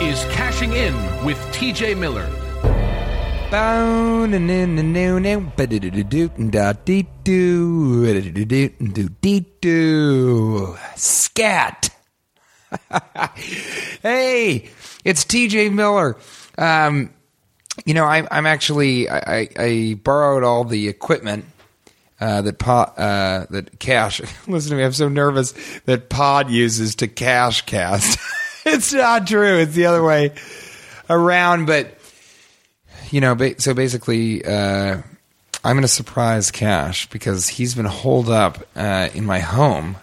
is Cashing In with TJ Miller. Scat. hey, it's TJ Miller. Um, you know, I'm, I'm actually I, I, I borrowed all the equipment uh, that pod, uh, that Cash. Listen to me, I'm so nervous that Pod uses to cash cast. it's not true. It's the other way around. But you know, ba- so basically, uh, I'm going to surprise Cash because he's been holed up uh, in my home,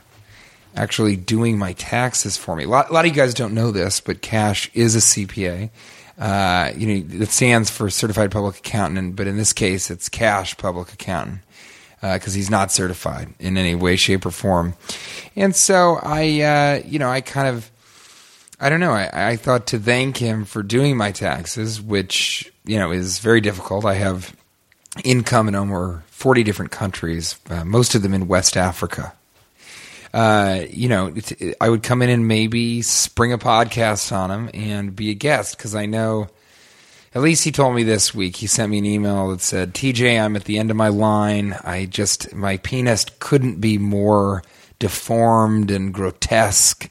actually doing my taxes for me. A lot, a lot of you guys don't know this, but Cash is a CPA. Uh, you know, it stands for Certified Public Accountant, but in this case, it's Cash Public Accountant because he's not certified in any way, shape, or form. And so I, uh, you know, I kind of, I don't know, I, I thought to thank him for doing my taxes, which, you know, is very difficult. I have income in over 40 different countries, uh, most of them in West Africa. Uh, you know, it, I would come in and maybe spring a podcast on him and be a guest because I know at least he told me this week. He sent me an email that said, "TJ, I'm at the end of my line. I just my penis couldn't be more deformed and grotesque."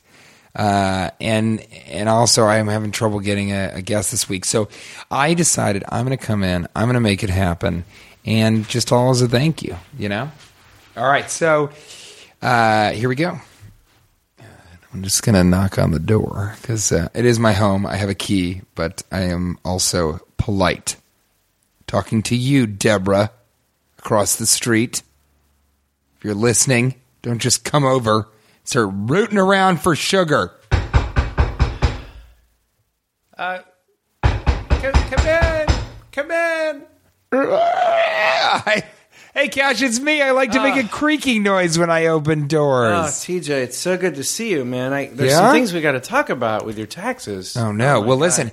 Uh, and and also I'm having trouble getting a, a guest this week, so I decided I'm going to come in. I'm going to make it happen, and just all as a thank you, you know. All right, so uh, here we go. I'm just going to knock on the door because uh, it is my home. I have a key, but I am also polite. Talking to you, Deborah, across the street. If you're listening, don't just come over. Start rooting around for sugar. Uh, come, come in. Come in. hey, Cash, it's me. I like to make a creaking noise when I open doors. Oh, doors. TJ, it's so good to see you, man. I, there's Yeah? some things we got to talk about with your taxes. Oh no! my well, God. listen.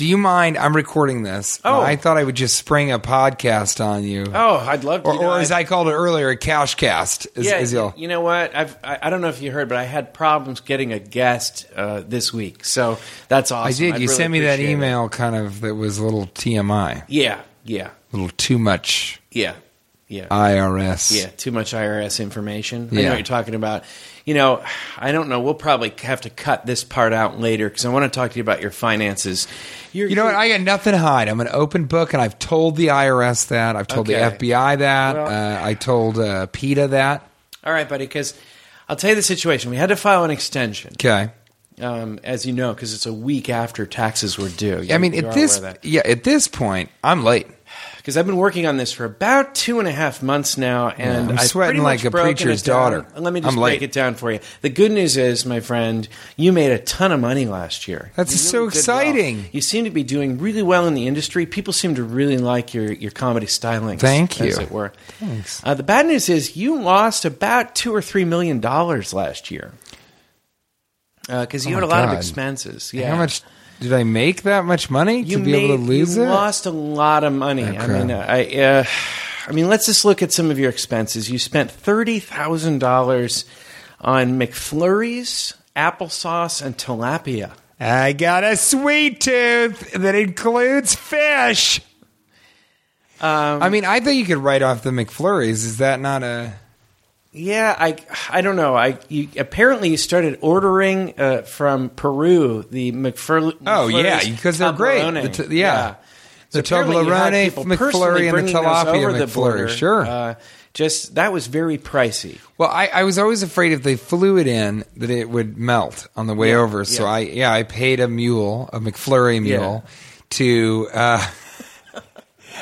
Do you mind? I'm recording this. Oh. I thought I would just spring a podcast on you, Oh, I'd love to. or, you know, or as I- I called it earlier, a cash cast. As, yeah, you'll- you know what? I've, I, I don't know if you heard, but I had problems getting a guest uh, this week, so that's awesome. I did. I'd you really sent me that appreciate it. email, kind of that was a little TMI, Yeah, yeah, a little too much yeah, yeah. IRS. Yeah, too much IRS information. I know what you're talking about. You know, I don't know. We'll probably have to cut this part out later because I want to talk to you about your finances. You're, You know what? I got nothing to hide. I'm an open book, and I've told the IRS that. I've told Okay. the FBI that. Well- uh, I told uh, PETA that. all right, buddy. Because I'll tell you the situation. We had to file an extension, Okay. um, as you know, because it's a week after taxes were due. I mean, at this, yeah, at this point, I'm late. Because I've been working on this for about two and a half months now, and I'm I've sweating like a preacher's daughter. Let me just I'm break late. it down for you. The good news is, my friend, you made a ton of money last year. That's so exciting. well. You seem to be doing really well in the industry. People seem to really like your your comedy styling. Thank you, as it were. Thanks. Uh, the bad news is you lost about two or three million dollars last year because you Oh had a lot of expenses. Yeah. How much did I make that much money you to be made, able to lose it? you it? lost a lot of money. I mean, I uh, I mean, let's just look at some of your expenses. You spent thirty thousand dollars on McFlurries, applesauce, and tilapia. I got a sweet tooth that includes fish. Um, I mean, I think you could write off the McFlurries. Is that not a? Yeah, I I don't know. I you, apparently you started ordering uh, from Peru the McFlurry. Oh, yeah, because they're great. The t- yeah. The apparently you had Toblerone McFlurry and the tilapia the McFlurry, border. sure. Uh, just that was very pricey. Well, I, I was always afraid if they flew it in that it would melt on the way Yeah, over. So yeah. I yeah I paid a mule, a McFlurry mule, to. Uh,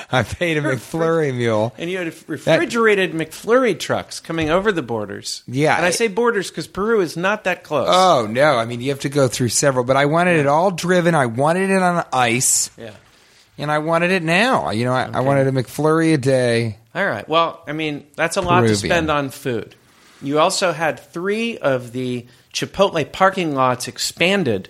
I paid a McFlurry mule. And you had refrigerated McFlurry trucks coming over the borders. Yeah. and I say borders because Peru is not that close. Oh no! I mean, you have to go through several, but I wanted it all driven. I wanted it on ice, yeah. and I wanted it now. You know, I, I wanted a McFlurry a day. All right. Well, I mean, that's a lot to spend on food. You also had three of the Chipotle parking lots expanded.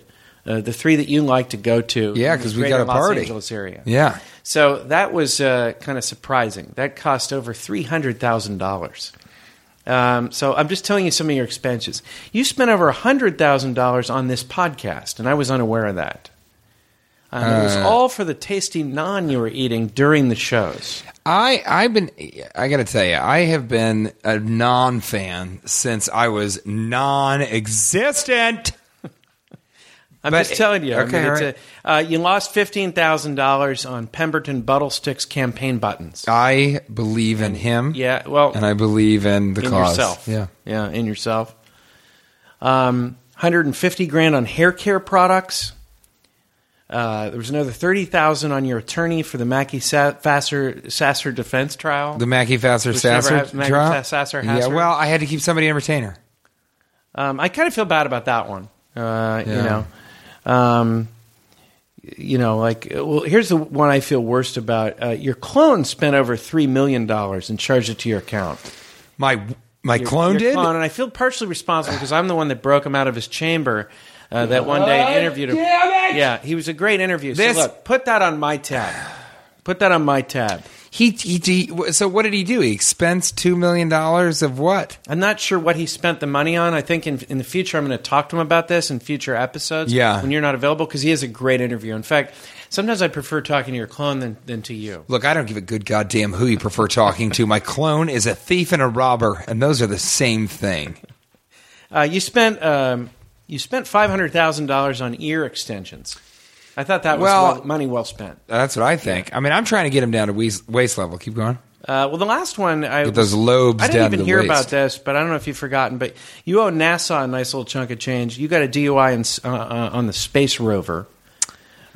Uh, the three that you like to go to. Yeah, because we got a Los party. Angeles area. Yeah, So that was uh, kind of surprising. That cost over three hundred thousand dollars. Um, so I'm just telling you some of your expenses. You spent over hundred thousand dollars on this podcast, and I was unaware of that. Um, it was Uh, all for the tasty naan you were eating during the shows. I I've been. I got to tell you, I have been a non fan since I was non-existent. I'm But- just telling you. I okay, mean, it's a, uh, you lost fifteen thousand dollars on Pemberton Buttlesticks campaign buttons. I believe in him. Yeah, well, and I believe in the in cause. yourself. Yeah. yeah, in yourself. Um, 150 grand on hair care products. Uh, there was another 30,000 on your attorney for the Mackey Sa- Fasser, Sasser defense trial. The Mackie Fasser Sasser Mackie trial? Sasser Yeah, well, I had to keep somebody in retainer. um, I kind of feel bad about that one. Uh, You know, um, you know, like well, here's the one I feel worst about. Uh, your clone spent over three million dollars and charged it to your account. My my Your- clone your did. clone, and I feel partially responsible because I'm the one that broke him out of his chamber uh, that one day and interviewed him. Yeah, he was a great interview. This- so look, put that on my tab. Put that on my tab. He, he, he so what did he do? He expensed two million dollars of what? I'm not sure what he spent the money on. I think in, in the future I'm going to talk to him about this in future episodes. Yeah. when you're not available because he is a great interview. In fact, sometimes I prefer talking to your clone than, than to you. Look, I don't give a good goddamn who you prefer talking to. My clone is a thief and a robber, and those are the same thing. Uh, you spent um, you spent five hundred thousand dollars on ear extensions. I thought that was Well- well, money well spent. That's what I think. I mean, I'm trying to get him down to waist, waist level. Keep going. Uh, well, the last one, I Get those lobes I didn't down to even the hear waist. about this, but I don't know if you've forgotten. But you owe NASA a nice little chunk of change. You got a DUI in, s- uh, uh, on the space rover.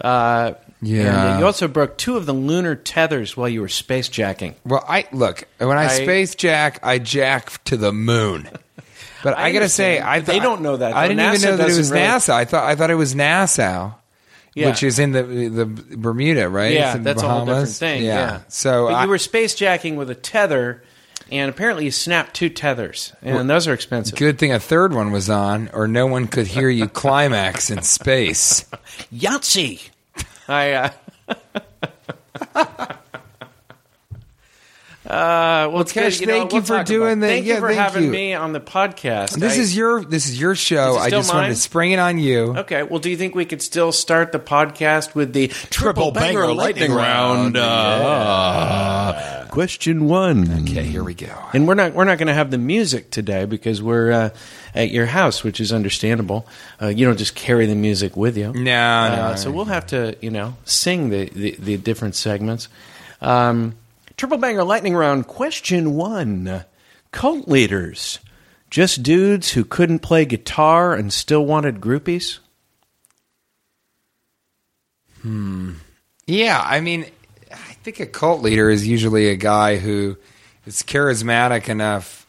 Uh, Yeah. and you also broke two of the lunar tethers while you were space jacking. Well, I look when I, I- space jack, I jack to the moon. But I, I gotta say, understand, I but they don't know that, I though. didn't even know that it was doesn't really- NASA. I thought I thought it was Nassau, Yeah. which is in the the Bermuda, right? Yeah, that's a whole different thing. Yeah. So but I, you were space jacking with a tether, and apparently you snapped two tethers, and those are expensive. good thing a third one was on, or no one could hear you climax in space. Yahtzee. I. Uh, Uh, well, it's Cash, good. You know, thank you we'll for doing about- the- Thank yeah, you for thank having you. me on the podcast. This I- is your this is your show. Is I still just wanted to spring it on you. okay. Well, do you think we could still start the podcast with the triple banger lightning round? Uh, question one. Okay, here we go. And we're not we're not going to have the music today because we're uh, at your house, which is understandable. Uh, you don't just carry the music with you. No, Uh, no. so we'll have to, you know, sing the, the, the different segments. Um, Triple banger lightning round. Question one: Cult leaders, just dudes who couldn't play guitar and still wanted groupies. Hmm. Yeah, I mean, I think a cult leader is usually a guy who is charismatic enough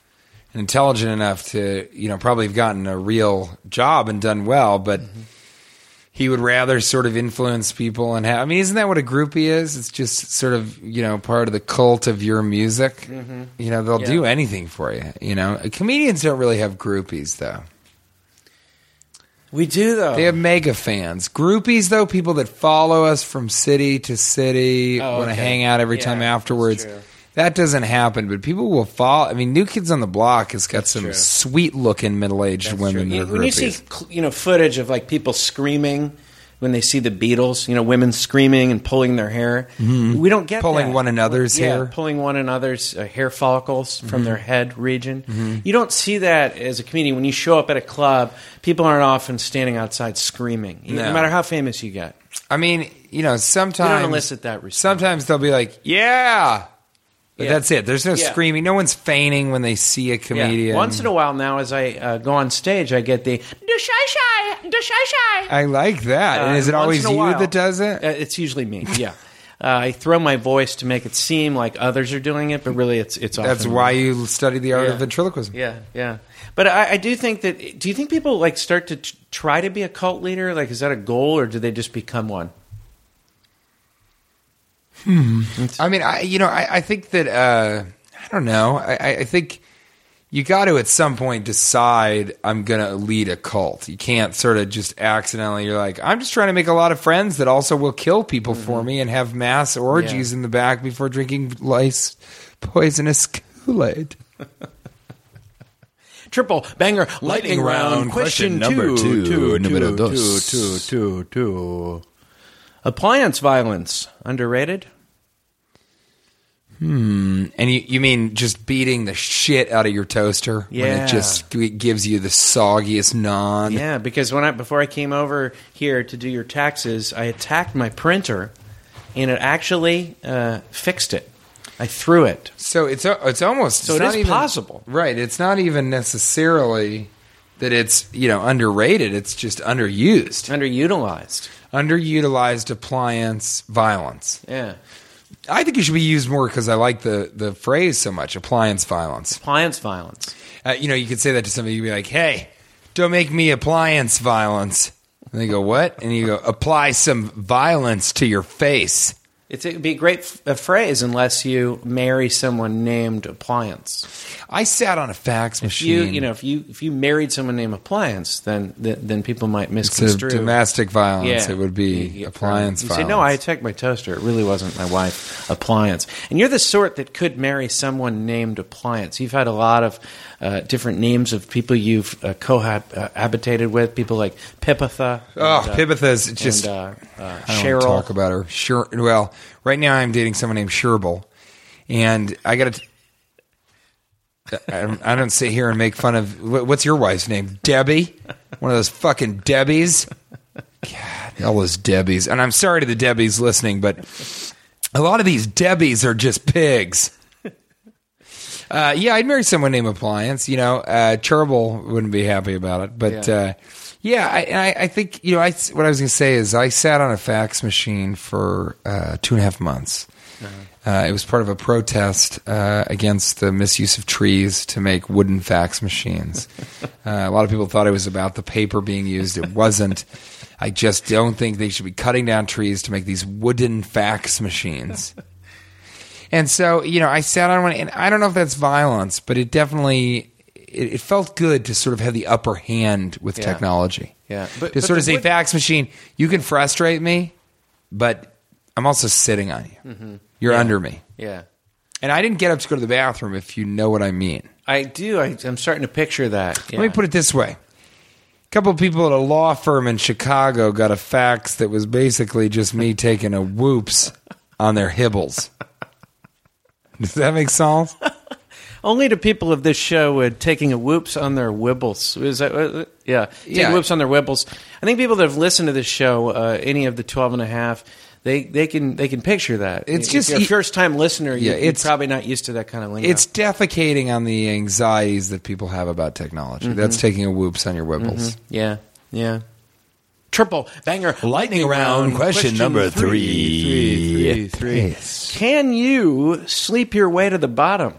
and intelligent enough to, you know, probably have gotten a real job and done well, but he would rather sort of influence people and have. I mean, isn't that what a groupie is? It's just sort of, you know, part of the cult of your music. Mm-hmm. You know, they'll Yeah. do anything for you. You know, comedians don't really have groupies though. We do though. They have mega fans. Groupies, though, people that follow us from city to city, Oh, want to okay. hang out every Yeah, time afterwards. That doesn't happen, but people will fall. I mean, New Kids on the Block has got some true. sweet looking middle aged women. You- that are when you see you know footage of like people screaming when they see the Beatles, you know, women screaming and pulling their hair, we don't get Mm-hmm. Pulling that. one another's yeah, hair. pulling one another's uh, hair follicles from Mm-hmm. their head region. You don't see that as a comedian when you show up at a club. People aren't often standing outside screaming, no, No. matter how famous you get. I mean, you know, sometimes elicit that response. Sometimes they'll be like, "Yeah," but Yeah. that's it. There's no Yeah. screaming. No one's feigning when they see a comedian. Yeah. Once in a while now, as I uh, go on stage, I get the "do shy shy, do shy shy." I like that. and Uh, is it always you while- that does it? Uh, it's usually me. Yeah, uh, I throw my voice to make it seem like others are doing it, but really it's it's. That's why me. you study the art of ventriloquism. Yeah, yeah. But I, I do think that. Do you think people like start to t- try to be a cult leader? Like, is that a goal, or do they just become one? I mean, I you know, I, I think that uh, I don't know. I, I- think you got to at some point decide I'm going to lead a cult. You can't sort of just accidentally. You're like, I'm just trying to make a lot of friends that also will kill people for me and have mass orgies in the back before drinking lice poisonous Kool Aid. Triple banger lightning, round. Question, number two, two, two, dos. two, two, two. Appliance violence underrated. And you, you mean just beating the shit out of your toaster when Yeah. it just g- gives you the soggiest non? Yeah, because when I before I came over here to do your taxes, I attacked my printer, and it actually uh, fixed it. I threw it. So it's a- it's almost So it's it not is even- possible. right? It's not even necessarily that it's you know underrated. It's just underused, Underutilized. underutilized appliance violence. Yeah. I think it should be used more because I like the the phrase so much. Appliance violence. Appliance violence. Uh, you know, you could say that to somebody. You'd be like, "Hey, don't make me appliance violence." And they go, "What?" And you go, "Apply some violence to your face." It's, it'd be a great f- a phrase unless you marry someone named Appliance. I sat on a fax If machine. you, you know, if you if you married someone named Appliance, then then, then people might misconstrue. domestic violence, Yeah. it would be You appliance You violence. say, no, I attacked my toaster. It really wasn't my wife. Appliance. And you're the sort that could marry someone named Appliance. You've had a lot of uh, different names of people you've uh, cohabitated with, people like Pipitha. Oh, and, uh, Pipitha's just. and, uh, uh, I don't Cheryl. talk about her. Sure. Well, right now I'm dating someone named Sherbel, and I got to. I don't, I don't sit here and make fun of. What's your wife's name? Debbie. One of those fucking Debbies. God, all those Debbies. And I'm sorry to the Debbies listening, but a lot of these Debbies are just pigs. Uh, yeah, I'd marry someone named Appliance. You know, uh, wouldn't be happy about it, but Yeah. uh, yeah, I, and I, I think you know, I what I was going to say is I sat on a fax machine for uh, two and a half months. uh it was part of a protest uh, against the misuse of trees to make wooden fax machines. uh, a lot of people thought it was about the paper being used. It wasn't. I just don't think they should be cutting down trees to make these wooden fax machines. And so, you know, I sat on one, and I don't know if that's violence, but it definitely it, it felt good to sort of have the upper hand with Yeah. technology. Yeah. But- to but sort of say, fax machine, you can frustrate me, but I'm also sitting on you. Mm-hmm. You're Yeah. under me, Yeah. and I didn't get up to go to the bathroom. If you know what I mean. I do. I, I'm starting to picture that. Let me put it this way. A couple of people at a law firm in Chicago got a fax that was basically just me taking a whoops on their hibbles. Does that make sense? Only to people of this show would taking a whoops on their wibbles. Is that uh, yeah? Taking Yeah. whoops on their wibbles. I think people that have listened to this show, uh, any of the 12 and a half, they, they can they can picture that. It's If just- you're a first time listener. Yeah, you, you're it's- probably not used to that kind of lingo. It's defecating on the anxieties that people have about technology. That's taking a whoops on your wibbles. yeah, yeah. Triple banger Lightning round, question number three. three, three, three. Can you sleep your way to the bottom?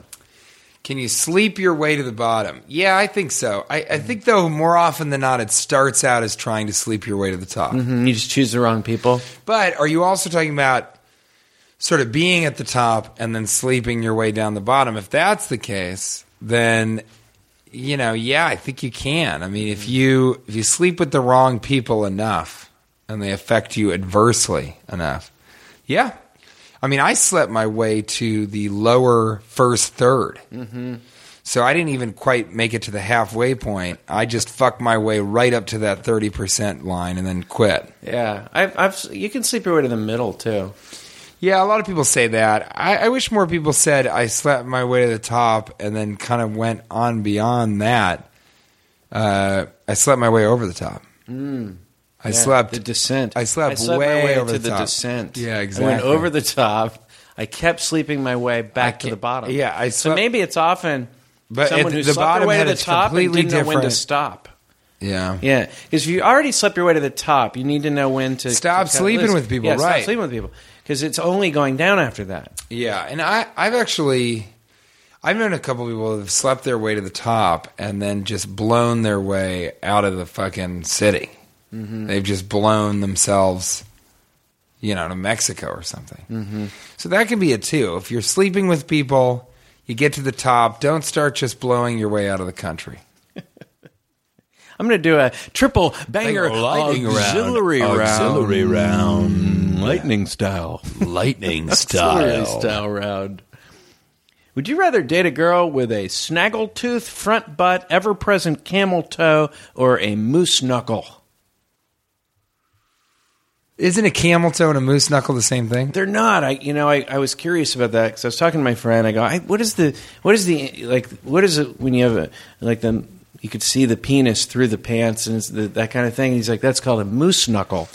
Can you sleep your way to the bottom? Yeah, I think so. I, I think, though, more often than not, it starts out as trying to sleep your way to the top. Mm, You just choose the wrong people. But are you also talking about sort of being at the top and then sleeping your way down the bottom? If that's the case, then you know, yeah, I think you can. I mean, if you if you sleep with the wrong people enough and they affect you adversely enough, yeah. I mean, I slept my way to the lower first 3rd Mm-hmm. So I didn't even quite make it to the halfway point. I just fucked my way right up to that 30% line and then quit. Yeah, I've, I've you can sleep your way to the middle too. Yeah, a lot of people say that. I, I wish more people said I slept my way to the top and then kind of went on beyond that. Uh, I slept my way over the top. I. Yeah, slept the descent. I slept my way way over to the the, descent. Yeah, I went over the top. I kept sleeping my way back to the bottom. yeah, I slept, so maybe it's often But someone who the slept bottom their way to the top and didn't know when to stop. Yeah. Yeah, because if you already slept your way to the top, you need to know when to Stop to sleeping with people, Yeah, stop right. sleeping with people because it's only going down after that. Yeah, and I, I've actually, I've known a couple people that have slept their way to the top and then just blown their way out of the fucking city. Mm-hmm. They've just blown themselves, you know, to Mexico or something. Mm-hmm. So that can be it too. If you're sleeping with people, you get to the top. Don't start just blowing your way out of the country. I'm going to do a triple banger auxiliary round. Auxiliary round. Lightning style. Lightning style. style round. Would you rather date a girl with a snaggletooth front butt, ever present camel toe, or a moose knuckle? Isn't a camel toe and a moose knuckle the same thing? They're not. I, you know, I, I was curious about that because I was talking to my friend. I go, I, what is the, what is the, like, what is it when you have a, like the, you could see the penis through the pants and it's the, that kind of thing. He's like, that's called a moose knuckle,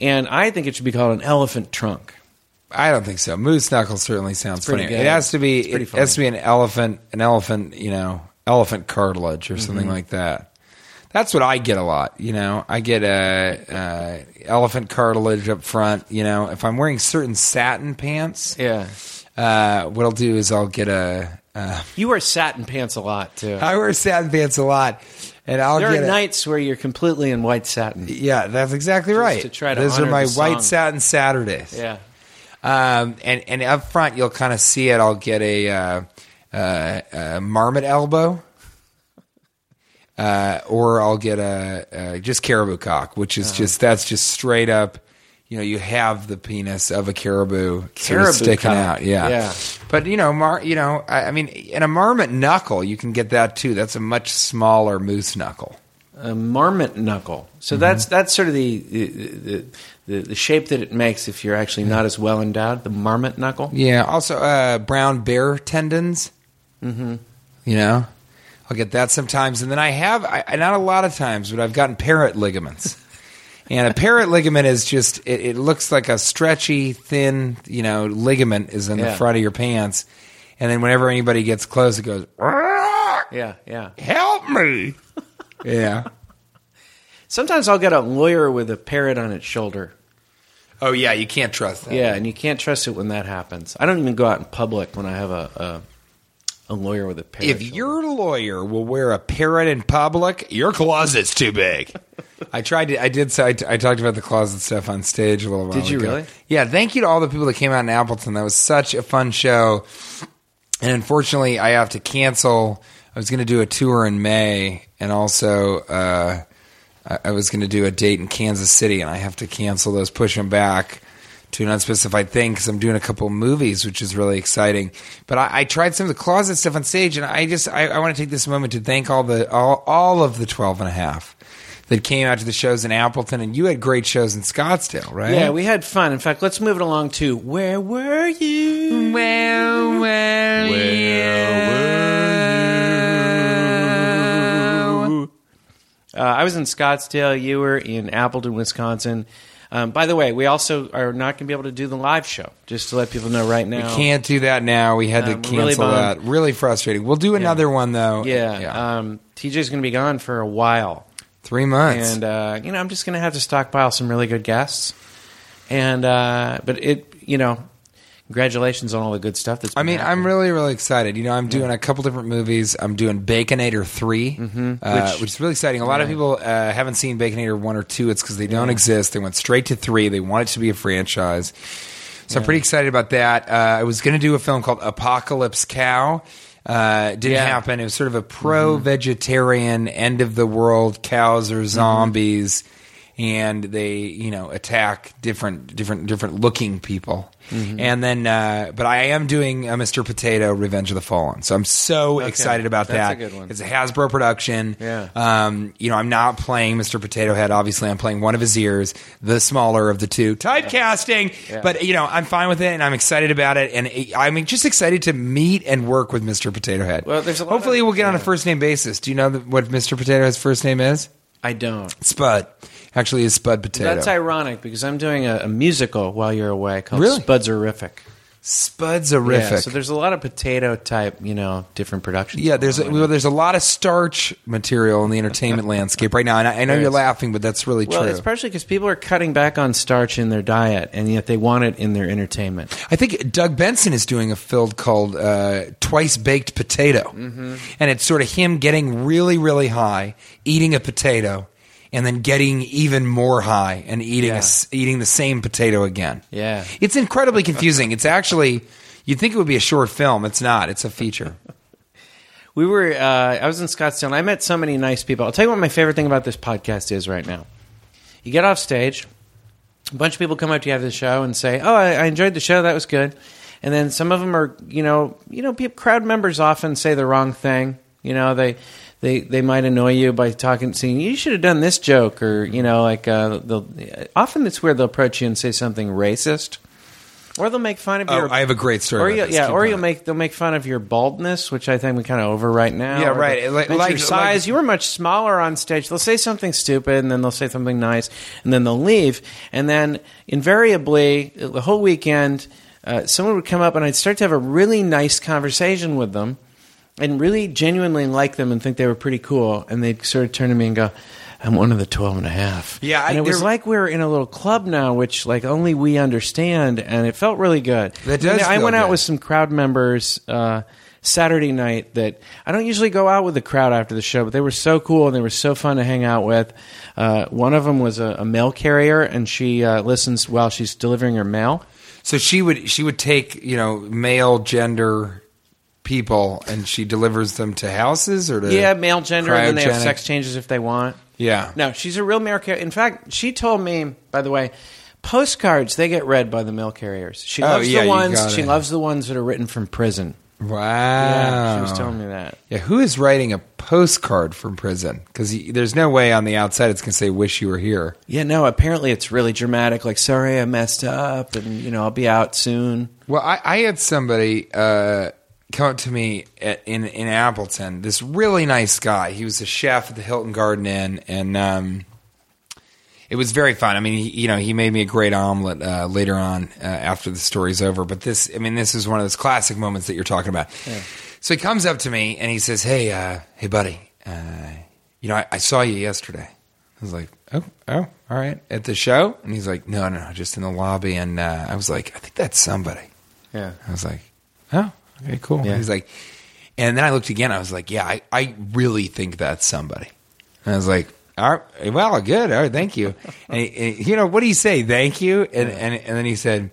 and I think it should be called an elephant trunk. I don't think so. Moose knuckle certainly sounds pretty funny. good. It has to be. It has to be an elephant. An elephant. You know, elephant cartilage or something Mm-hmm. like that. That's what I get a lot. You know, I get a, uh elephant cartilage up front. You know, if I'm wearing certain satin pants, Yeah, uh, what I'll do is I'll get a. Uh, you wear satin pants a lot too. I wear satin pants a lot, and I'll there get are a, nights where you're completely in white satin. Yeah, that's exactly right. to try to Those are my white satin Saturdays. Yeah. Um, and and up front, you'll kind of see it. I'll get a, uh, uh, a marmot elbow, uh, or I'll get a, uh just caribou cock, which is just that's just straight up. You know, you have the penis of a caribou, sort of sticking cock. out. Yeah, Yeah. But you know, mar- you know, I, I mean, in a marmot knuckle, you can get that too. That's a much smaller moose knuckle. a marmot knuckle. So Mm-hmm. that's that's sort of the the, the the shape that it makes if you're actually not as well endowed. The marmot knuckle. Yeah. Also, uh, brown bear tendons. Mm-hmm. You know, I'll get that sometimes, and then I have I, not a lot of times, but I've gotten parrot ligaments. and a parrot ligament is just it, it looks like a stretchy, thin, you know, ligament is in the front of your pants, and then whenever anybody gets close, it goes. Yeah, yeah. Help me! yeah. Sometimes I'll get a lawyer with a parrot on its shoulder. Oh yeah, you can't trust that. Yeah, and you can't trust it when that happens. I don't even go out in public when I have a a, a lawyer with a parrot. If your lawyer will wear a parrot in public, your closet's too big. I tried to. I did. So I, I talked about the closet stuff on stage a little while. Did you ago. really? Yeah. Thank you to all the people that came out in Appleton. That was such a fun show. And unfortunately, I have to cancel. I was going to do a tour in May, and also uh, I, I was going to do a date in Kansas City, and I have to cancel those, push them back to an unspecified thing because I'm doing a couple of movies, which is really exciting. But I, I tried some of the closet stuff on stage, and I just I, I want to take this moment to thank all the all, all of the 12 and a half that came out to the shows in Appleton, and you had great shows in Scottsdale, right? yeah, we had fun. In fact, let's move it along to where were you? Well, well, Uh, I was in Scottsdale. You were in Appleton, Wisconsin. Um, by the way, we also are not going to be able to do the live show. Just to let people know right now. We can't do that now. We had Um, to we're really cancel that. Really frustrating. We'll do another one though. Yeah, Um, TJ's going to be gone for a while, Three months. and uh, you know I'm just going to have to stockpile some really good guests. And uh, but it, you know, congratulations on all the good stuff that's. I been I mean, I'm really, really excited. You know, I'm doing a couple different movies. I'm doing Baconator 3, uh, Which- which, is really exciting. A lot of people uh, haven't seen Baconator 1 or 2. It's because they don't exist. They went straight to 3. They want it to be a franchise. So I'm pretty excited about that. Uh, I was going to do a film called Apocalypse Cow. Uh, didn't Yeah. happen. It was sort of a pro vegetarian, end of the world, cows or zombies. And they you know attack different different different looking people. Mm-hmm. And then, uh, but I am doing uh, Mr. Potato: Revenge of the Fallen, so I'm so excited about That's that. a good one. It's a Hasbro production. Yeah. Um, you know, I'm not playing Mr. Potato Head. Obviously, I'm playing one of his ears, the smaller of the two. Typecasting, but you know, I'm fine with it, and I'm excited about it, and it- I'm just excited to meet and work with Mr. Potato Head. Well, there's a lot Hopefully, of- we'll get on a first name basis. Do you know that- what Mr. Potato Head's first name is? I don't. Spud. Actually, is Spud Potato. That's ironic because I'm doing a, a musical while you're away called Really? Spudserific. Spud's Yeah, so there's a lot of potato type, you know, different productions. Yeah, there's a, well, there's a lot of starch material in the entertainment landscape right now, and I, I know There you're is. laughing, but that's really well, true. it's partially because people are cutting back on starch in their diet, and yet they want it in their entertainment. I think Doug Benson is doing a film called uh, Twice Baked Potato, Mm-hmm. and it's sort of him getting really, really high, eating a potato, and then getting even more high and eating Yeah. s eating the same potato again. Yeah. it's incredibly confusing. it's actually you'd think it would be a short film. It's not. It's a feature. We were, uh, I was in Scottsdale, and I met so many nice people. I'll tell you what my favorite thing about this podcast is right now. You get off stage, a bunch of people come up to you after the show and say, "Oh, I, I enjoyed the show. That was good." And then some of them are, you know, you know, crowd members often say the wrong thing. You know, they they they might annoy you by talking, saying, "You should have done this joke," or you know, like uh, they'll, often it's where they'll approach you and say something racist, or they'll make fun of Oh, your. I have a great story. Or about you, this. yeah, Keep or you'll make they'll make fun of your baldness, which I think we kind of over right now. Yeah, Or right. Like- like- your size. like- you were much smaller on stage. They'll say something stupid, and then they'll say something nice, and then they'll leave. And then invariably, the whole weekend, uh, someone would come up, and I'd start to have a really nice conversation with them, and really genuinely like them, and think they were pretty cool. And they'd sort of turn to me and go. I'm one of the 12 and a half. Yeah, I- and it was like we were in a little club now, which like only we understand, and it felt really good. That does I went out with some crowd members uh, Saturday night that I don't usually go out with the crowd after the show, but they were so cool and they were so fun to hang out with. Uh, one of them was a, a mail carrier, and she uh, listens while she's delivering her mail. So she would she would take you know male gender people and she delivers them to houses or to Yeah, male gender, and then they have cryogenic- sex changes if they want. Yeah. No, she's a real mail carrier. In fact, she told me, by the way, postcards they get read by the mail carriers. She Oh, loves yeah, the you ones. gotta- She loves the ones that are written from prison. Wow. Yeah, she was telling me that. Yeah, who is writing a postcard from prison? Because there's no way on the outside it's going to say "Wish you were here." Yeah, no. Apparently, it's really dramatic. Like, sorry, I messed up, and you know, I'll be out soon. Well, I, I had somebody uh, come up to me at, in in Appleton. This really nice guy. He was a chef at the Hilton Garden Inn, and um, it was very fun. I mean, he, you know, he made me a great omelet uh, later on uh, after the story's over. But this, I mean, this is one of those classic moments that you're talking about. So he comes up to me and he says, "Hey, uh, hey, buddy, uh, you know, I, I saw you yesterday." I was like, "Oh, oh, all right." At the show, and he's like, "No, no, no, just in the lobby." And uh, I was like, "I think that's somebody." Yeah. I was like, oh, okay, cool. Yeah. He's like, and then I looked again. I was like, yeah, I, I really think that's somebody. And I was like, all right, well, good. All right, thank you. And, he, and you know, what do you say? Thank you. And, and, and then he said,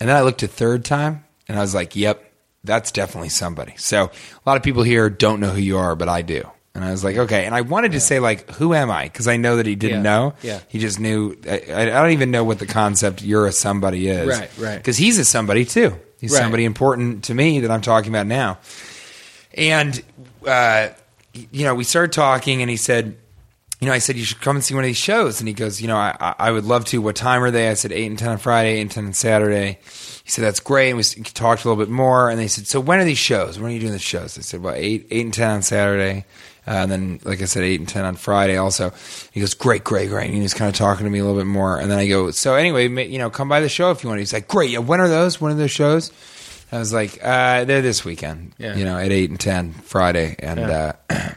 and then I looked a third time and I was like, yep, that's definitely somebody. So a lot of people here don't know who you are, but I do. And I was like, okay. And I wanted to say like, who am I? Because I know that he didn't Yeah. know. Yeah. He just knew. I, I don't even know what the concept "you're a somebody" is. Right, right. Because he's a somebody too. He's Right. somebody important to me that I'm talking about now. And uh, you know, we started talking, and he said, you know, I said you should come and see one of these shows, and he goes, you know, I, I- would love to. What time are they? I said eight and ten on Friday, eight and ten on Saturday. He said that's great. And we talked a little bit more, and they said, so when are these shows? When are you doing the shows? I said, well, eight eight and ten on Saturday. Uh, and then, like I said, eight and ten on Friday. Also, he goes, "Great, great, great." And he was kind of talking to me a little bit more. And then I go, "So anyway, you know, come by the show if you want." He's like, "Great, yeah. When are those? When are those shows?" I was like, uh, "They're this weekend. Yeah. You know, at eight and ten Friday and uh,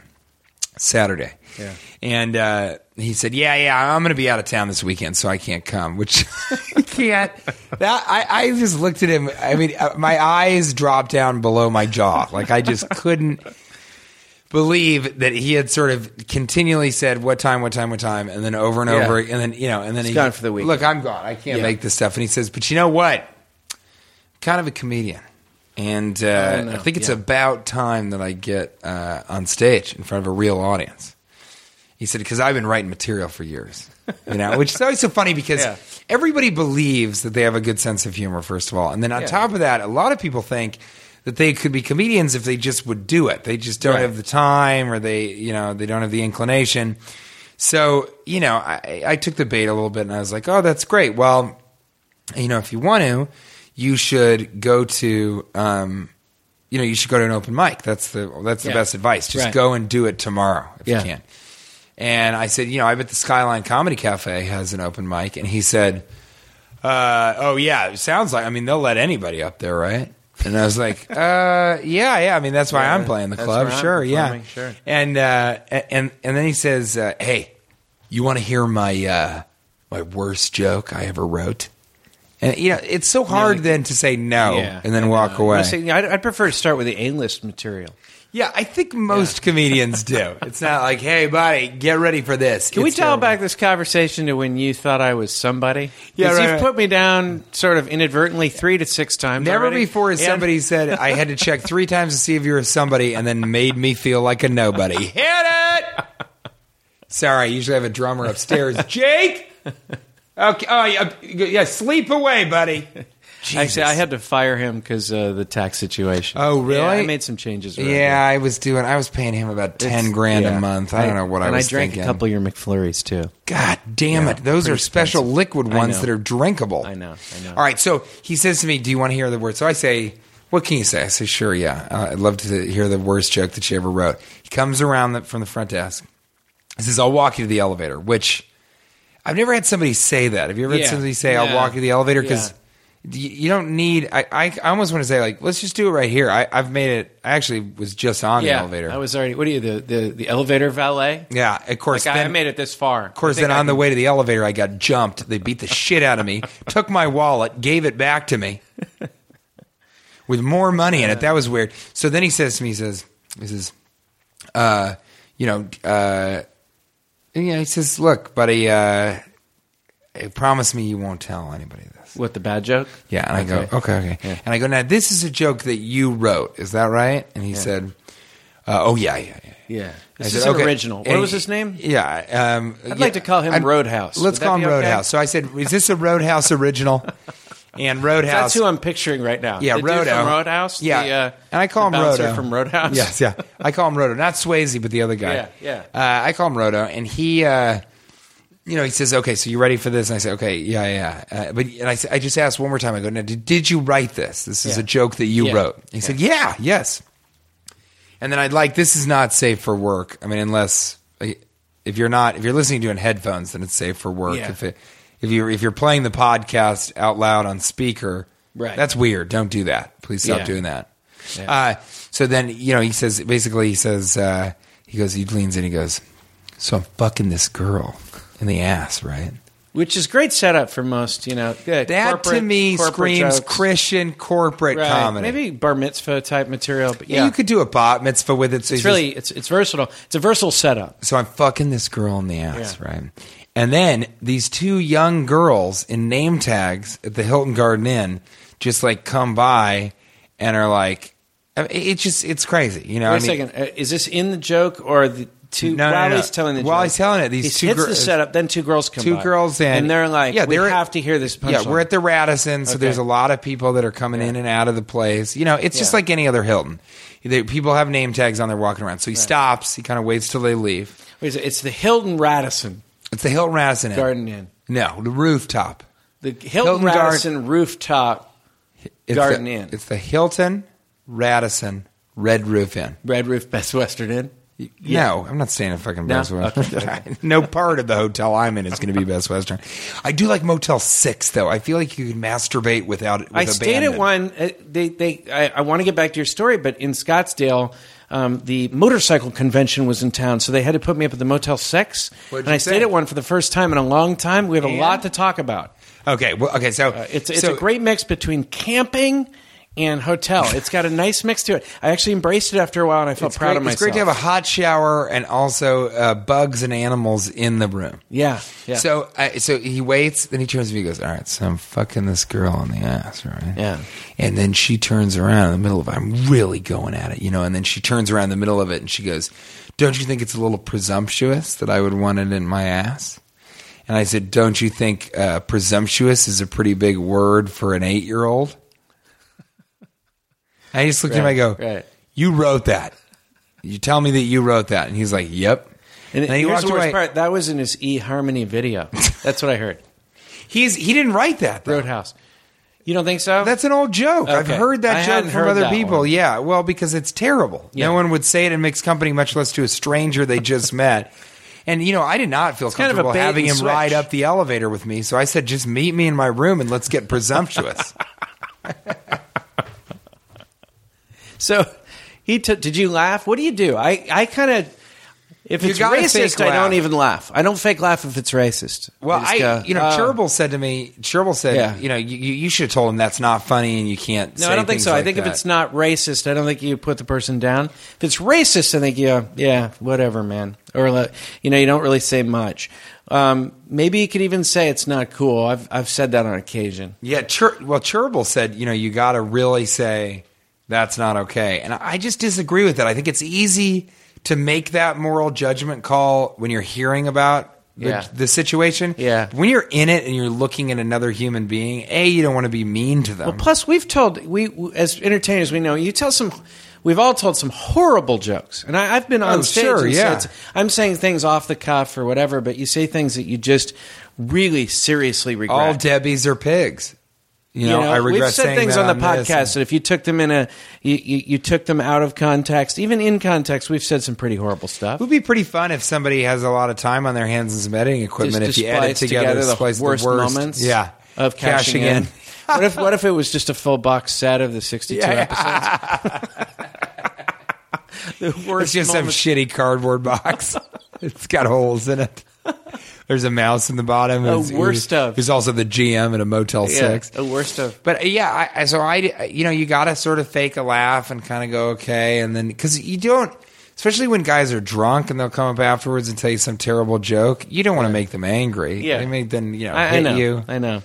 Saturday." Yeah. And uh, he said, "Yeah, yeah, I'm going to be out of town this weekend, so I can't come." Which I can't. That I, I just looked at him. I mean, uh, my eyes dropped down below my jaw. Like I just couldn't believe that he had sort of continually said, "What time? What time? What time?" and then over and Yeah. over, and then you know, and then He's he gone for the week. Look, I'm gone. I can't Yeah. make this stuff. And he says, "But you know what? kind of a comedian." And uh, no. I think it's Yeah. about time that I get uh, on stage in front of a real audience. He said, because I've been writing material for years. You know, which is always so funny because everybody believes that they have a good sense of humor, first of all. And then on top of that, a lot of people think that they could be comedians if they just would do it. They just don't Right. have the time or they, you know, they don't have the inclination. So, you know, I, I took the bait a little bit and I was like, oh, that's great. Well, you know, if you want to, you should go to, um, you know, you should go to an open mic. That's the that's the Yeah. best advice. Just Right. go and do it tomorrow if Yeah. you can. And I said, you know, I bet the Skyline Comedy Cafe has an open mic, and he said, uh, "Oh yeah, it sounds like. I mean, they'll let anybody up there, right?" And I was like, uh, "Yeah, yeah. I mean, that's why Yeah, I'm playing the club, sure, yeah, sure. And uh, and and then he says, uh, "Hey, you want to hear my uh, my worst joke I ever wrote?" And you know, it's so hard then to say no and then walk away. I'd, I'd prefer to start with the A-list material. Yeah, I think most comedians do. It's not like, "Hey, buddy, get ready for this." Can we It's dial terrible. back this conversation to when you thought I was somebody? Yeah, right, you've right. put me down sort of inadvertently three to six times. Never already. before has And- somebody said I had to check three times to see if you were somebody, and then made me feel like a nobody. Hit it. Sorry, I usually have a drummer upstairs. Jake. Okay. Oh yeah. Yeah. Sleep away, buddy. Actually, I had to fire him because uh, the tax situation. Oh, really? Yeah, I made some changes. around Yeah. I was doing. I was paying him about ten It's- grand yeah. a month. I don't know what I and was I drank thinking. a couple of your McFlurries too. God damn it! Those are pretty special expensive. liquid I ones know. that are drinkable. I know, I know. All right, so he says to me, "Do you want to hear the word?" So I say, "What can you say?" I say, "Sure, yeah. Uh, I'd love to hear the worst joke that you ever wrote." He comes around the, from the front desk. He says, "I'll walk you to the elevator," which I've never had somebody say that. Have you ever had Yeah. somebody say, "I'll Yeah. walk you to the elevator"? Because Yeah. You, don't need. I, I, I almost want to say, like, let's just do it right here. I, I've made it. I actually was just on the elevator. I was already. What are you, the the, the elevator valet? yeah, of course. Like I, I made it this far. Of course, then on the way to the elevator, I got jumped. They beat the shit out of me, took my wallet, gave it back to me with more money in it. That was weird. So then he says to me, he says, he says, uh, you know, uh, yeah, he says, look, buddy, uh, promise me you won't tell anybody this. what the bad joke? Yeah, and I go, okay, okay. Yeah. And I go, now this is a joke that you wrote, is that right? And he said, uh, oh yeah, yeah, yeah. Yeah, this said, is okay. original. What And was his name? Yeah, um, I'd like to call him I'd- Roadhouse. Let's Would call him be okay? Roadhouse. So I said, "Is this a Roadhouse original?" And Roadhouse. That's who I'm picturing right now. yeah, Rodo. from Roadhouse. Yeah, the, uh, and I call him Rodo from Roadhouse. Yes, yeah, I call him Rodo, not Swayze, but the other guy. Yeah, yeah. Uh, I call him Rodo, and he, uh, you know, he says, "Okay, so you ready for this?" And I say, "Okay, yeah, yeah." Uh, but and I, I just asked one more time. I go, "Now, did, did you write this? This is Yeah. a joke that you Yeah. wrote." And he said, "Yeah, yes." And then I'd like, "This is not safe for work. I mean, unless if you're not if you're listening to it in headphones, then it's safe for work. Yeah. If it, if you're if you're playing the podcast out loud on speaker, Right. That's weird. Don't do that. Please stop Yeah. doing that." Yeah. Uh, so then, you know, he says, basically, he says, uh, he goes, he leans in, he goes, so I'm fucking this girl in the ass, right? which is great setup for most. You know, yeah, That to me screams jokes. Christian corporate Right. comedy. Maybe bar mitzvah type material, but yeah. yeah, you could do a bat mitzvah with it. So It's really it's it's versatile. It's a versatile setup. so I'm fucking this girl in the ass, Yeah. right? And then these two young girls in name tags at the Hilton Garden Inn just like come by and are like, it's just it's crazy, you know. Wait I a mean, second. Uh, is this in the joke or the two? No, no, while no. he's telling the While joke, he's telling it, these he two hits gir- the setup. Then two girls come. two by. girls in, and they're like, yeah, they're have to hear this. Post. Yeah, punchline." we're at the Radisson, so Okay. there's a lot of people that are coming in and out of the place. You know, it's just like any other Hilton. They, people have name tags on there walking around. So he stops. He kind of waits till they leave. Wait. It's the Hilton Radisson It's the Hilton Radisson Garden Inn. No, the rooftop. The Hilton, Hilton Radisson rooftop It's Garden the, Inn. It's the Hilton Radisson Red Roof Inn. Red Roof Best Western Inn. No, I'm not staying at fucking No? Best Western. Okay, no part of the hotel I'm in is going to be Best Western. I do like Motel Six though. I feel like you can masturbate without. With I stayed at one. Uh, they, they. I, I want to get back to your story, but in Scottsdale, um, the motorcycle convention was in town, so they had to put me up at the Motel Six, and I stayed think? at one for the first time in a long time. We have a lot to talk about. Okay, well, okay, so Uh, it's it's so- a great mix between camping and hotel. It's got a nice mix to it. I actually embraced it after a while, and I felt It's proud great, of myself. it's great to have a hot shower and also uh, bugs and animals in the room. yeah, yeah. So, so he waits, then he turns to me and goes, "All right, so I'm fucking this girl on the ass, right?" Yeah. And then she turns around in the middle of it. I'm really going at it, you know. And then she turns around in the middle of it and she goes, "Don't you think it's a little presumptuous that I would want it in my ass?" And I said, "Don't you think uh, presumptuous is a pretty big word for an eight year old?" I just looked at him. I go, right. "You wrote that. You tell me that you wrote that." And he's like, "Yep." and then he here's the worst away. part. That was in his E Harmony video. That's what I heard. He's he didn't write that. though. Roadhouse. You don't think so? That's an old joke. I've heard that I joke from other people. one. Yeah, well, because it's terrible. Yeah. No one would say it in mixed company, much less to a stranger they just met. And you know, I did not feel kind of comfortable having and him ride up the elevator with me, so I said, "Just meet me in my room and let's get presumptuous." So he took. Did you laugh? What do you do? I I kind of. If You it's gotta racist, fake I don't even laugh. I don't fake laugh if it's racist. well, just I, go, you know, "Oh." Cherbil said to me, Cherbil said, Yeah. you know, you, you should have told him that's not funny and you can't. No, I don't think so. I think if it's not racist, I don't think you put the person down. If it's racist, I think you, yeah, whatever, man. Or like, you know, you don't really say much. Um, maybe you could even say it's not cool. I've I've said that on occasion. Yeah, Chur- well, Cherbil said, you know, you got to really say that's not okay. And I just disagree with that. I think it's easy to make that moral judgment call when you're hearing about the, Yeah. the situation. Yeah. When you're in it and you're looking at another human being, A, you don't want to be mean to them. Well, plus we've told we as entertainers we know you tell some. We've all told some horrible jokes, and I, I've been on Oh, stage. sure, and yeah. said, I'm saying things off the cuff or whatever, but you say things that you just really seriously regret. All Debbies are pigs. You know, I regret we've said saying things that on the podcast that if you took them in a, you, you, you took them out of context, even in context, we've said some pretty horrible stuff. It would be pretty fun if somebody has a lot of time on their hands and some editing equipment. Just if you edit splice together, the worst, the worst moments, yeah, of cashing, in. what if what if it was just a full box set of the sixty-two Yeah. episodes? the worst. It's just some shitty cardboard box. it's got holes in it. There's a mouse in the bottom. Oh, worst of. There's also the GM at a Motel yeah, Six. the worst of. But uh, yeah, I, so I, you know, you got to sort of fake a laugh and kind of go okay, and then because you don't, especially when guys are drunk and they'll come up afterwards and tell you some terrible joke, you don't want to make them angry. Yeah. they may then you know I, I know. you, I know.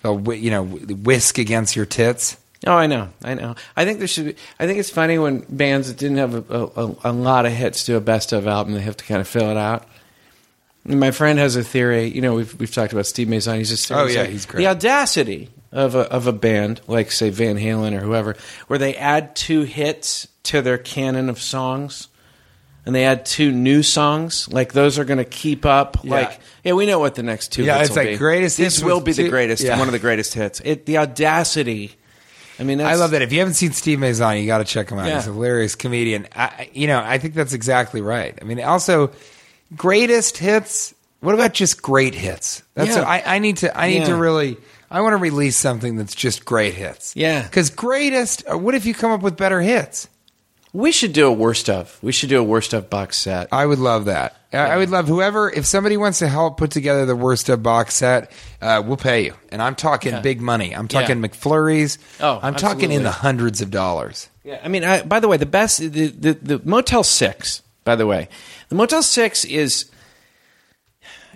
they'll you know whisk against your tits. Oh, I know, I know. I think there should. Be, I think it's funny when bands that didn't have a, a, a lot of hits do a best of album. They have to kind of fill it out. My friend has a theory. You know, we've we've talked about Steve Mason. He's just Oh, yeah, he's great. The audacity of a of a band like say Van Halen or whoever, where they add two hits to their canon of songs. And they add two new songs, like those are going to keep up. Yeah. Like, yeah, we know what the next two. Yeah, hits it's will like be. greatest This hits will be the greatest, yeah. one of the greatest hits. It, the audacity. I mean, that's, I love that. If you haven't seen Steve Maison, you got to check him out. Yeah. He's a hilarious comedian. I- you know, I think that's exactly right. I mean, also, greatest hits. What about just great hits? That's Yeah. what I, I need to. I need Yeah. to really. I want to release something that's just great hits. Yeah. Because greatest. uh, What if you come up with better hits? We should do a worst of. We should do a worst of box set. I would love that. I I would love whoever. If somebody wants to help put together the worst of box set, uh, we'll pay you. And I'm talking Yeah. big money. I'm talking Yeah. McFlurries. Oh, I'm talking in the hundreds of dollars. Yeah, I mean, I, by the way, the best the, the the Motel Six. By the way, the Motel Six is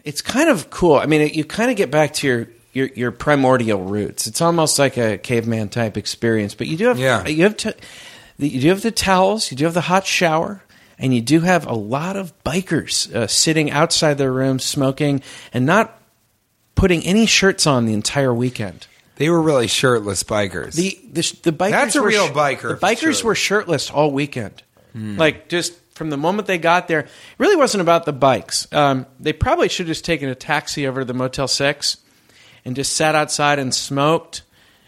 it's kind of cool. I mean, you kind of get back to your. Your, your primordial roots. It's almost like a caveman type experience, but you do have Yeah. you have to, you do have the towels, you do have the hot shower, and you do have a lot of bikers uh, sitting outside their rooms smoking and not putting any shirts on the entire weekend. They were really shirtless bikers. The the, the bikers That's a real biker The bikers were shirtless all weekend, like just from the moment they got there. It really wasn't about the bikes. Um, they probably should have just taken a taxi over to the Motel Six and just sat outside and smoked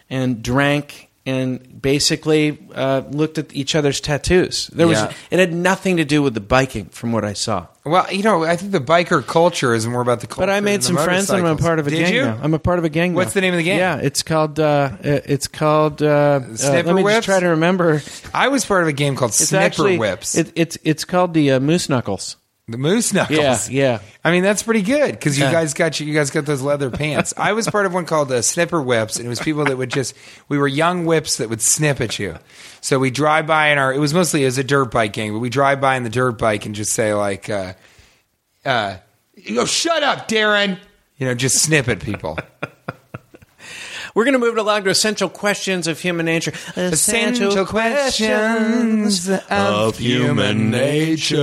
and drank and basically uh, looked at each other's tattoos. There was Yeah. it had nothing to do with the biking, from what I saw. Well, you know, I think the biker culture is more about the culture. But I made some friends and I'm a part of a Did gang you? now. I'm a part of a gang. What's now. the name of the gang? Yeah, it's called. Uh, it's called. Uh, uh, let me Whips? just try to remember. I was part of a game called It's Snipper actually Whips. It, it's it's called the uh, Moose Knuckles. The moose knuckles. Yeah, yeah. I mean, that's pretty good because you guys got you guys got those leather pants. I was part of one called uh, Snipper Whips, and it was people that would just we were young whips that would snip at you. So we drive by in our it was mostly as a dirt bike gang, but we drive by in the dirt bike and just say like, uh, uh, you go, shut up, Darren. You know, just snip at people. We're going to move it along to essential questions of human nature. Essential questions of human nature.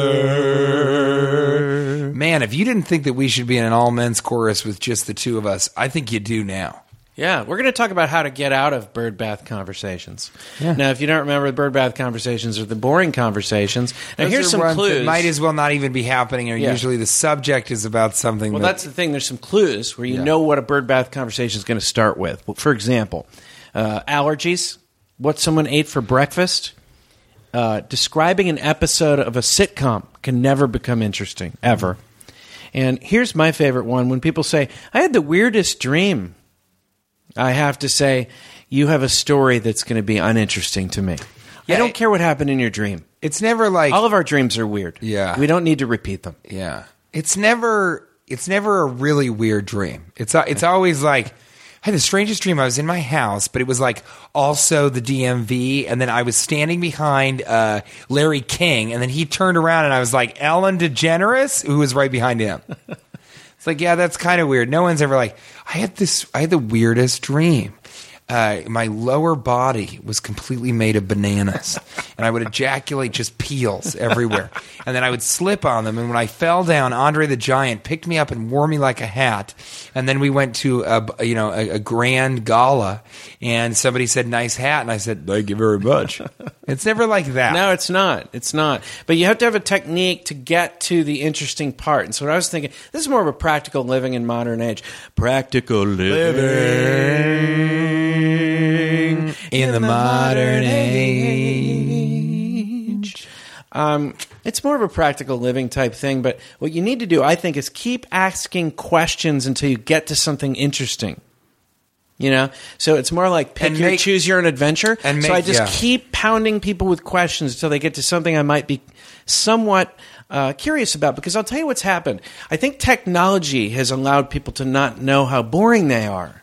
Man, if you didn't think that we should be in an all men's chorus with just the two of us, I think you do now. Yeah, we're going to talk about how to get out of bird bath conversations. Now, if you don't remember, the bird bath conversations are the boring conversations. Now, Those here's some clues. Might as well not even be happening, or Yeah. usually the subject is about something. Well, that, that's the thing. There's some clues where you Yeah. know what a bird bath conversation is going to start with. Well, For example, uh, allergies, what someone ate for breakfast, uh, describing an episode of a sitcom can never become interesting, ever. And here's my favorite one when people say, I had the weirdest dream. I have to say, you have a story that's going to be uninteresting to me. Yeah, I don't care what happened in your dream. it's never like All of our dreams are weird. Yeah. We don't need to repeat them. Yeah, it's never it's never a really weird dream. It's it's always like I had the strangest dream. I was in my house, but it was like also the DMV, and then I was standing behind uh, Larry King, and then he turned around, and I was like Ellen DeGeneres, who was right behind him. It's like, yeah, that's kind of weird. No one's ever like, I had this, I had the weirdest dream. Uh, my lower body was completely made of bananas, and I would ejaculate just peels everywhere, and then I would slip on them. And when I fell down, Andre the Giant picked me up and wore me like a hat. And then we went to a you know a, a grand gala, and somebody said "nice hat," and I said "thank you very much." it's never like that. No, it's not. It's not. But you have to have a technique to get to the interesting part. And so what I was thinking, this is more of a practical living in modern age. Practical living in the modern age. Um, it's more of a practical living type thing, but what you need to do, I think, is keep asking questions until you get to something interesting. You know, so it's more like pick your make- choose your own adventure. and so I just yeah. keep pounding people with questions until they get to something I might be somewhat uh, curious about. Because I'll tell you what's happened. I think technology has allowed people to not know how boring they are.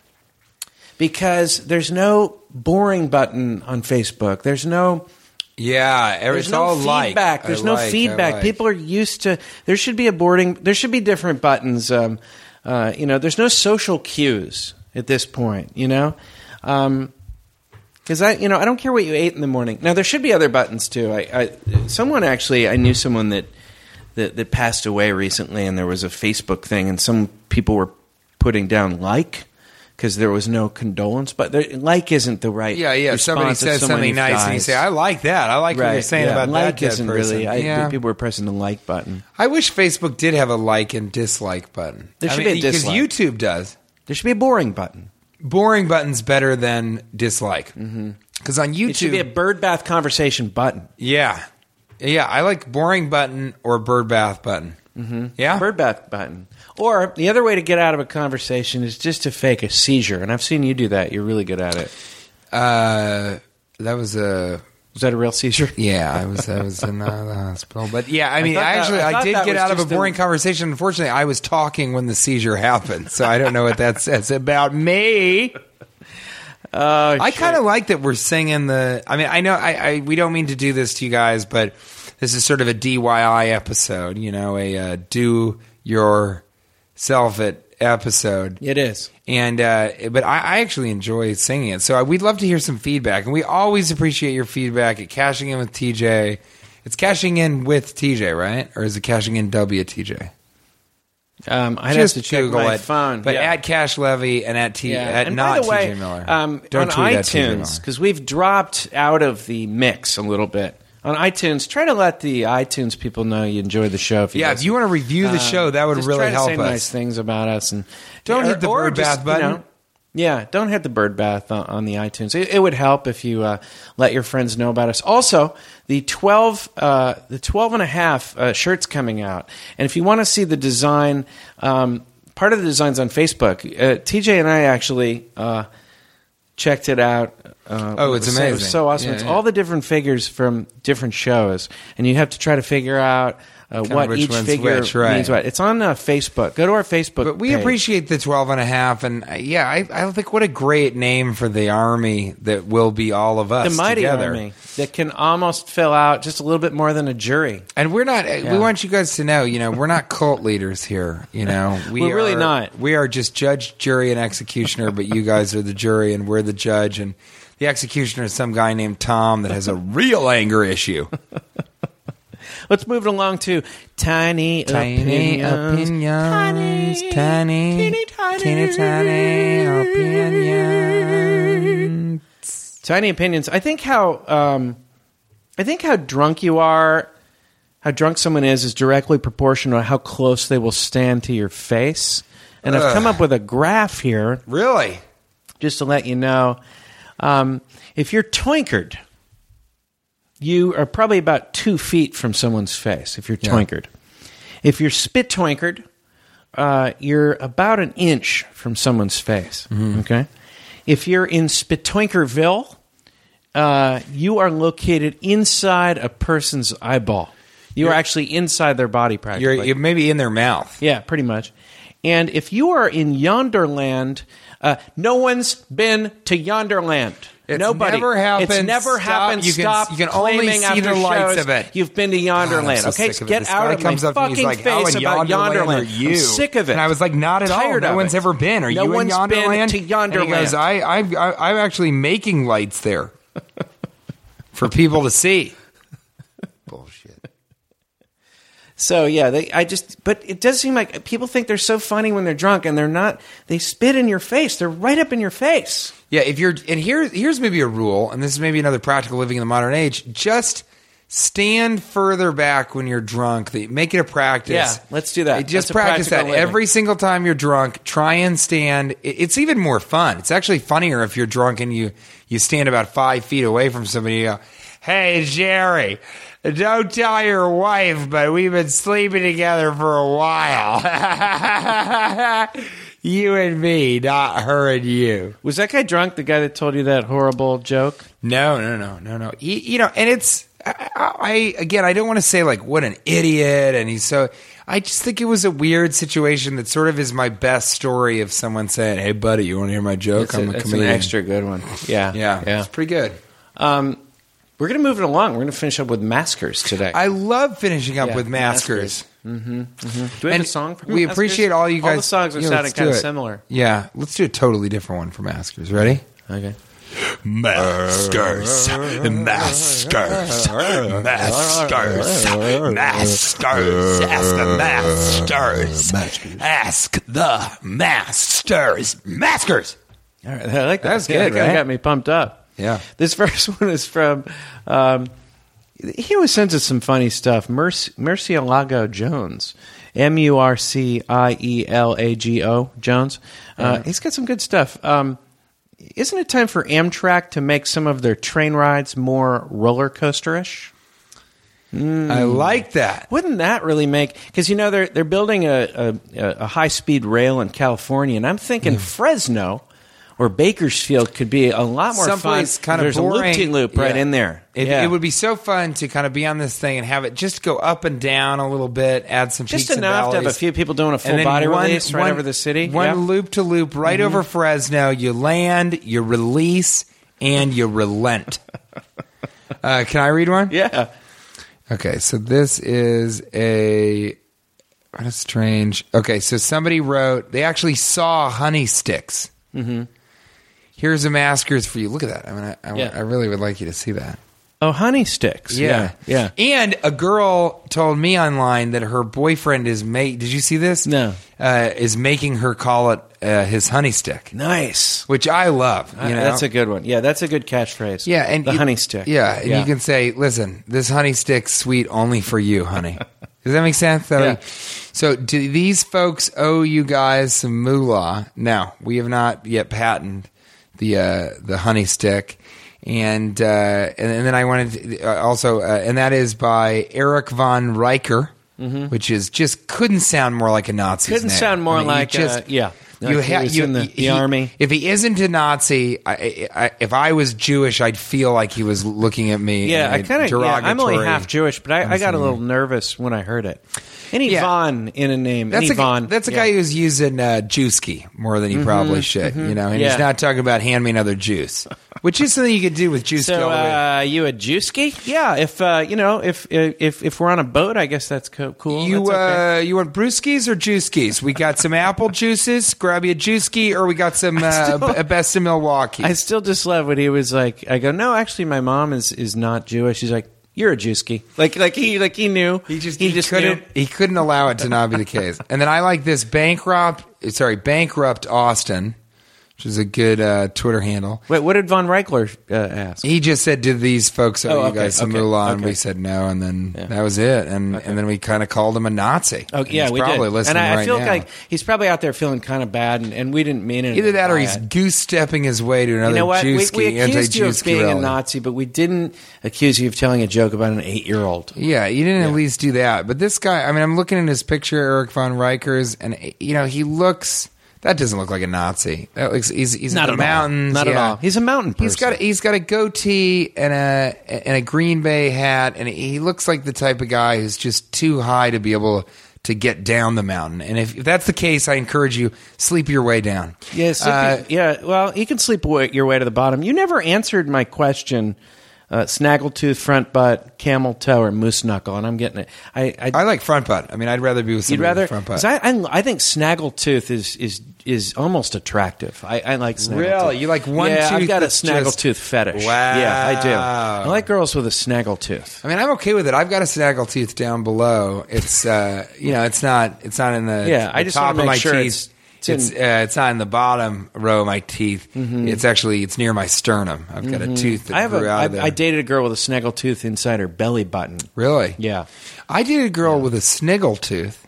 Because there's no boring button on Facebook. There's no Yeah, there's it's no all like. feedback. I There's no like, feedback. like. People are used to. There should be a boarding. There should be different buttons. Um, uh, you know, there's no social cues at this point. You know, because I, you know, I don't care what you ate in the morning. Now there should be other buttons too. I, I someone actually, I knew someone that, that that passed away recently, and there was a Facebook thing, and some people were putting down like. Because there was no condolence, but there, like isn't the right. Yeah, yeah. Somebody says something nice, and you say, "I like that. I like what you're saying yeah. about like that dead isn't person." really. I, yeah. People were pressing the like button. I wish Facebook did have a like and dislike button. There I should mean, be a dislike. because YouTube does. There should be a boring button. Boring button's better than dislike. Because on YouTube, It should be a bird bath conversation button. yeah, yeah. I like boring button or bird bath button. Mm-hmm. Yeah, Bird bath button. Or the other way to get out of a conversation is just to fake a seizure. And I've seen you do that. You're really good at it. uh, that was a. Was that a real seizure? Yeah, I was I was in uh, the hospital, but yeah, I mean, I, that- actually, I I, did get out of a just a- boring conversation. Unfortunately, I was talking when the seizure happened, so I don't know what that says about me. Oh, I kind of like that we're singing the. I mean, I know I, I we don't mean to do this to you guys, but this is sort of a DIY episode. You know, a uh, do yourself it episode. It is. And uh, but I, I actually enjoy singing it, so I, we'd love to hear some feedback, and we always appreciate your feedback at cashing in with TJ. It's cashing in with TJ, right? Or is it cashing in W TJ? Um, I'd Just have to check Google my it. phone. But yeah. at Cash Levy and at T Yeah. at and not way, TJ Miller. Um, Don't on tweet iTunes because we've dropped out of the mix a little bit. On iTunes, try to let the iTunes people know you enjoy the show. If you Yeah, if you want to review the show, that would just really try to help say us. Nice things about us, and Don't hit the bird just, bath button. You know, yeah, don't hit the bird bath on, on the iTunes. It, it would help if you uh, let your friends know about us. Also, the twelve, uh, the twelve and a half uh, shirts coming out, and if you want to see the design, um, part of the design's on Facebook. Uh, TJ and I actually uh, checked it out Uh, Oh, it it's was so- It was amazing. so awesome. Yeah, it's yeah. all the different figures from different shows, and you have to try to figure out uh, what which each figure which, right. means what. It's on uh, Facebook. Go to our Facebook. But we page. appreciate the 12 and a half. And uh, yeah, I, I think what a great name for the army that will be all of us the mighty together. army that can almost fill out just a little bit more than a jury. And we're not. Yeah. We want you guys to know. You know, we're not cult leaders here. You know, we We're really not. We are just judge, jury, and executioner. But you guys are the jury, and we're the judge. And the executioner is some guy named Tom that has a real anger issue. Let's move it along to tiny, Tiny opinions. opinions, tiny, teeny tiny. teeny tiny opinions. Tiny opinions. I think how um, I think how drunk you are, how drunk someone is, is directly proportional to how close they will stand to your face. And I've come up with a graph here Really? just to let you know. Um, if you're twinkered, you are probably about two feet from someone's face. If you're Yeah. twinkered, if you're spit twinkered, uh, you're about an inch from someone's face. Mm-hmm. Okay, if you're in Spitwinkerville, uh, you are located inside a person's eyeball. You are actually inside their body, practically. You're, you're maybe in their mouth. Yeah, pretty much. And if you are in Yonderland, uh, no one's been to Yonderland. It's Nobody. never happened. It's never Stop. happened. You can- Stop you can only see the lights shows of it. You've been to God, I'm Yonderland. so okay, get This out of comes my up to me, he's fucking like, "Oh, face about Yonderland Yonderland. you?" I'm sick of it. And I was like, "Not at all. No one's it. ever been. Are no you in Yonderland?" to And he goes, Yonderland. I, I, I, I'm actually making lights there for people to see. So yeah, they, I just, but it does seem like people think they're so funny when they're drunk, and they're not. They spit in your face. They're right up in your face. Yeah, if you're and here here's maybe a rule, and this is maybe another practical living in the modern age. Just stand further back when you're drunk. Make it a practice. Yeah, let's do that. Just That's practice that living. every single time you're drunk. Try and stand. It's even more fun. It's actually funnier if you're drunk and you you stand about five feet away from somebody. You go, "Hey Jerry." Don't tell your wife, but we've been sleeping together for a while. you and me, not her and you. Was that guy drunk? The guy that told you that horrible joke? No, no, no, no, no. He, you know, and it's I, I again, I don't want to say like what an idiot, and he's so. I just think it was a weird situation that sort of is my best story of someone saying, "Hey, buddy, you want to hear my joke? That's, I'm a, a that's an extra good one. Yeah, yeah, yeah. it's pretty good. Um, we're going to move it along. We're going to finish up with maskers today. I love finishing up Yeah, with maskers. Mm-hmm, mm-hmm. Do we have And a song for Maskers? we Maskers? appreciate all you guys. All the songs are Yeah, sounding let's do kind of it. similar. Yeah, let's do a totally different one for maskers. Ready? Okay. Masters, masters, masters, masters. Ask the masters. Ask the masters. Maskers. All right, I like that. That's Yeah, good, that right? got me pumped up. Yeah. This first one is from. Um, he always sends us some funny stuff. Merc- Murcielago Jones, M U R C I E L A G O Jones. Uh, He's got some good stuff. Um, isn't it time for Amtrak to make some of their train rides more roller coasterish? I like that. Wouldn't that really make? Because you know they're they're building a a, a high speed rail in California, and I'm thinking Fresno or Bakersfield could be a lot more Someplace fun. kind of There's boring. a loop loop right Yeah. in there. It, yeah. it would be so fun to kind of be on this thing and have it just go up and down a little bit, add some just peaks enough and to have a few people doing a full body one- release right one- over the city. One Mm-hmm. loop to loop right over Fresno. You land, you release, and you relent. uh, can I read one? Yeah. Okay, so this is a what a strange. Okay, so somebody wrote they actually saw honey sticks. Mm-hmm. Here's a maskers for you. Look at that. I mean, I, I, Yeah. I really would like you to see that. Oh, honey sticks. Yeah. Yeah. And a girl told me online that her boyfriend is make. Did you see this? No. Uh, is making her call it uh, his honey stick, Nice. which I love. You Uh, know? That's a good one. Yeah, that's a good catchphrase. Yeah, and the you- honey stick. Yeah, and you can say, "Listen, this honey stick's sweet only for you, honey." Does that make sense? That Yeah. like- so, do these folks owe you guys some moolah? No, we have not yet patented the uh, the honey stick, and uh, and, and then I wanted to, uh, also, uh, and that is by Eric von Riker, which is just couldn't sound more like a Nazi. Mm-hmm. Couldn't sound more like, uh, yeah. Like he was in the- the army? If he isn't a Nazi, I, I, if I was Jewish, I'd feel like he was looking at me. Yeah, I kind of. Yeah, I'm only half Jewish, but I, I got a little nervous when I heard it. Any Yeah. Von in a name. That's any a, Von. that's a yeah. Mm-hmm, guy who's using uh, more than he probably should, you know, and Yeah. he's not talking about hand me another juice, which is something you could do with Jewski. So, all the way. uh, you a Jewski? Yeah. If uh, you know, if if if we're on a boat, I guess that's co- cool. you That's okay. uh, you want brewskis or juicekis? We got some apple juices. Grab you a juiceski, or we got some uh, best of Milwaukee. I still just love when he was like, I go, no, actually, my mom is is not Jewish. She's like, you're a Jewski. Like like he like he knew. He just he, he, just couldn't knew. he couldn't allow it to not be the case. And then I like this bankrupt sorry bankrupt Austin, which is a good uh, Twitter handle. Wait, what did Von Reichler uh, ask? He just said, "Did these folks owe Oh, you okay, guys some okay, moolah?" And okay. we said no, and then that was it. And and then we kind of called him a Nazi. Oh yeah, he's we probably did. listening and I, I feel now. like he's probably out there feeling kind of bad, and, and we didn't mean it. either that or he's goose stepping his way to another You know what? We, accused you of being a. Nazi, but we didn't accuse you of telling a joke about an eight-year-old. Yeah, you didn't at least do that. But this guy, I mean, I'm looking at his picture, Eric von Reichers, and you know, he looks. That doesn't look like a Nazi. That looks. He's, he's Not in the at all. mountains. Not at yeah. all. He's a mountain He's got. A, he's got a goatee and a and a Green Bay hat, and he looks like the type of guy who's just too high to be able to get down the mountain. And if, if that's the case, I encourage you sleep your way down. Yeah, sleep, Uh, yeah. Well, you can sleep your way to the bottom. You never answered my question: uh, snaggletooth, front butt, camel toe, or moose knuckle. And I'm getting it. I, I, I like front butt. I mean, I'd rather be with you'd somebody rather with front butt. 'cause I, I, I think snaggletooth is is is almost attractive. I, I like snaggletooth. Really? You like one Yeah, I've tooth got a that's snaggletooth just- fetish. Wow. Yeah, I do. I like girls with a snaggletooth. I mean, I'm okay with it. I've got a snaggle tooth down below. It's uh, you know, it's not it's not in the Yeah, I just top wanna of make my sure teeth. it's- It's it's in- Mm-hmm. uh, it's not in the bottom row of my teeth. It's actually it's near my sternum. I've got a tooth that I have grew a. out I, of there. I dated a girl with a snaggle tooth inside her belly button. really? Yeah. I dated a girl with a sniggle tooth,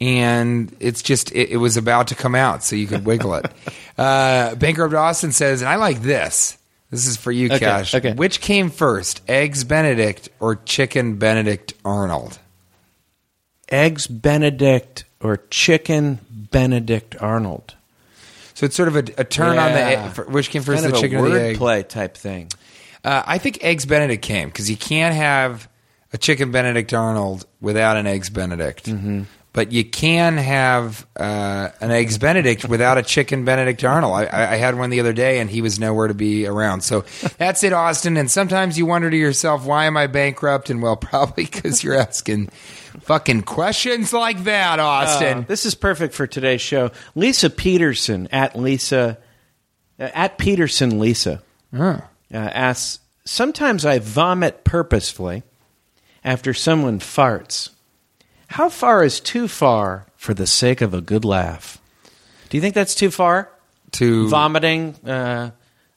and it's just it, it was about to come out, so you could wiggle it. uh, Bankrupt Austin says, and I like this. This is for you, Okay, Cash. okay. Which came first, eggs Benedict or chicken Benedict Arnold? Eggs Benedict or chicken Benedict Arnold. So it's sort of a, a turn on the egg, which came first, kind the of chicken a or the egg. wordplay type thing. Uh, I think eggs Benedict came because you can't have a chicken Benedict Arnold without an eggs Benedict. Mm-hmm. But you can have uh, an eggs Benedict without a chicken Benedict Arnold. I, I I had one the other day, and he was nowhere to be around. So that's it, Austin. And sometimes you wonder to yourself, why am I bankrupt? And well, probably because you're asking fucking questions like that, Austin. Uh, this is perfect for today's show. Lisa Peterson at Lisa uh, at Peterson Lisa uh, asks. Sometimes I vomit purposefully after someone farts. How far is too far for the sake of a good laugh? Do you think that's too far? to Vomiting uh,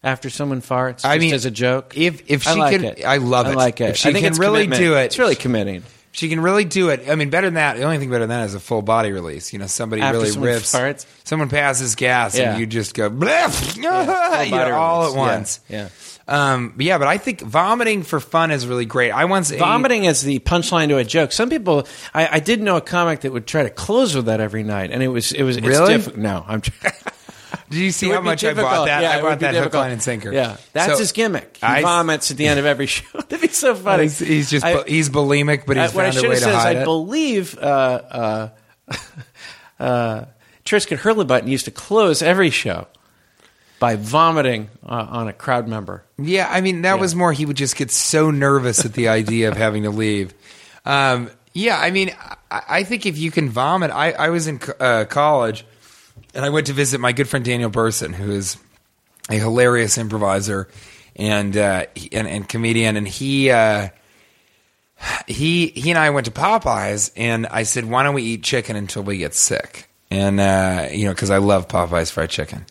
after someone farts, I just mean, as a joke. if- if I she like can- it. I love I it. like it. If she I think can really commitment. do it- it's really committing. She can really do it. I mean, better than that. The only thing better than that is a full body release. You know, somebody After really someone rips. farts? Someone passes gas, Yeah. and you just go "Bleh," you know, body all release. at once. Yeah, yeah. Um, but yeah, but I think vomiting for fun is really great. I once ate- Vomiting is the punchline to a joke. Some people, I, I did know a comic that would try to close with that every night, and it was it was it's Really? diffi- No, I'm. Did you see how much I bought that? Yeah, I bought that hook, line, and sinker. Yeah, that's So, his gimmick. He I- vomits at the end of every show. That'd be so funny. He's, he's just I- he's bulimic, but he's I- what I found a should have said is I it. believe uh, uh, uh, Trisket Hurlebutton used to close every show by vomiting uh, on a crowd member. Yeah, I mean that was more. He would just get so nervous at the idea of having to leave. Um, yeah, I mean, I, I think if you can vomit, I, I was in uh, college, and I went to visit my good friend Daniel Burson, who is a hilarious improviser and uh, and, and comedian, and he. Uh, he he and I went to Popeyes, and I said, "Why don't we eat chicken until we get sick?" And uh, you know, because I love Popeyes fried chicken,